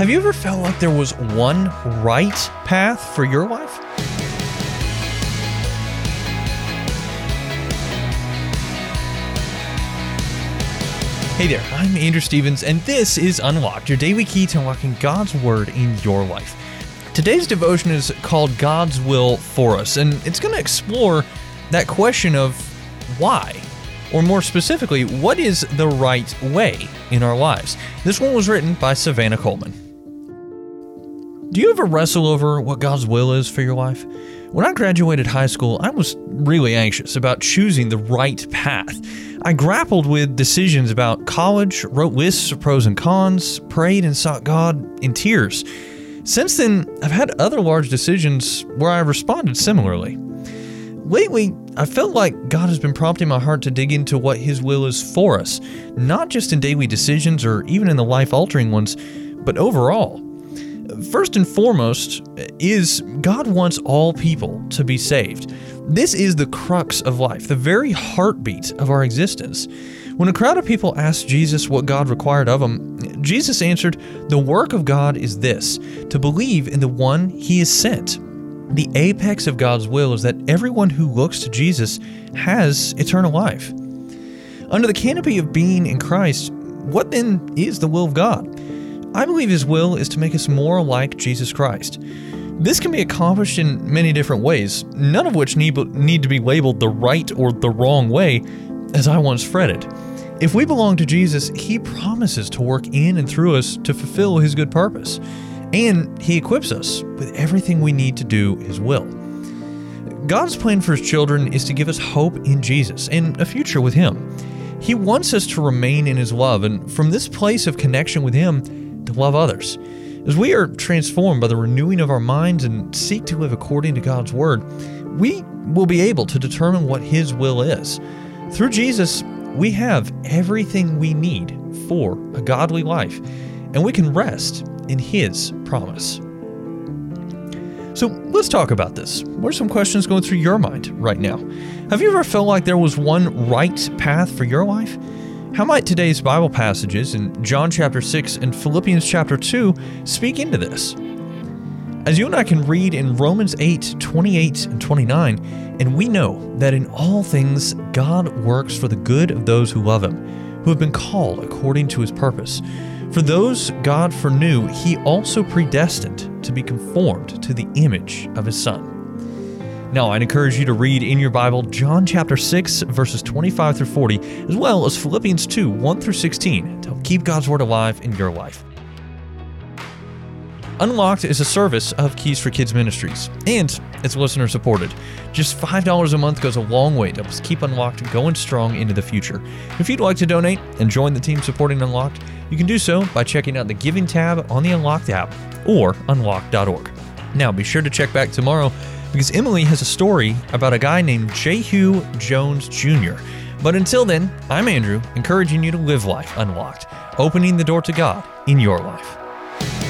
Have you ever felt like there was one right path for your life? Hey there, I'm Andrew Stevens, and this is Unlocked, your daily key to unlocking God's Word in your life. Today's devotion is called God's Will for Us, and it's going to explore that question of why, or more specifically, what is the right way in our lives. This one was written by Savannah Coleman. Do you ever wrestle over what God's will is for your life? When I graduated high school, I was really anxious about choosing the right path. I grappled with decisions about college, wrote lists of pros and cons, prayed and sought God in tears. Since then, I've had other large decisions where I responded similarly. Lately, I felt like God has been prompting my heart to dig into what His will is for us, not just in daily decisions or even in the life altering ones, but overall. First and foremost is God wants all people to be saved. This is the crux of life, the very heartbeat of our existence. When a crowd of people asked Jesus what God required of them, Jesus answered, The work of God is this, to believe in the one he has sent. The apex of God's will is that everyone who looks to Jesus has eternal life. Under the canopy of being in Christ, what then is the will of God? I believe His will is to make us more like Jesus Christ. This can be accomplished in many different ways, none of which need, need to be labeled the right or the wrong way, as I once fretted. If we belong to Jesus, He promises to work in and through us to fulfill His good purpose, and He equips us with everything we need to do His will. God's plan for His children is to give us hope in Jesus and a future with Him. He wants us to remain in His love, and from this place of connection with Him, to love others. As we are transformed by the renewing of our minds and seek to live according to God's Word, we will be able to determine what His will is. Through Jesus, we have everything we need for a godly life, and we can rest in His promise. So let's talk about this. What are some questions going through your mind right now? Have you ever felt like there was one right path for your life? How might today's Bible passages in John chapter 6 and Philippians chapter 2 speak into this? As you and I can read in Romans 8 28 and 29, and we know that in all things God works for the good of those who love Him, who have been called according to His purpose. For those God foreknew, He also predestined to be conformed to the image of His Son. Now, I'd encourage you to read in your Bible John chapter 6, verses 25 through 40, as well as Philippians 2, 1 through 16, to help keep God's Word alive in your life. Unlocked is a service of Keys for Kids Ministries, and it's listener supported. Just $5 a month goes a long way to help us keep Unlocked going strong into the future. If you'd like to donate and join the team supporting Unlocked, you can do so by checking out the Giving tab on the Unlocked app or unlocked.org. Now, be sure to check back tomorrow because Emily has a story about a guy named Jehu Jones Jr. But until then, I'm Andrew, encouraging you to live life unlocked, opening the door to God in your life.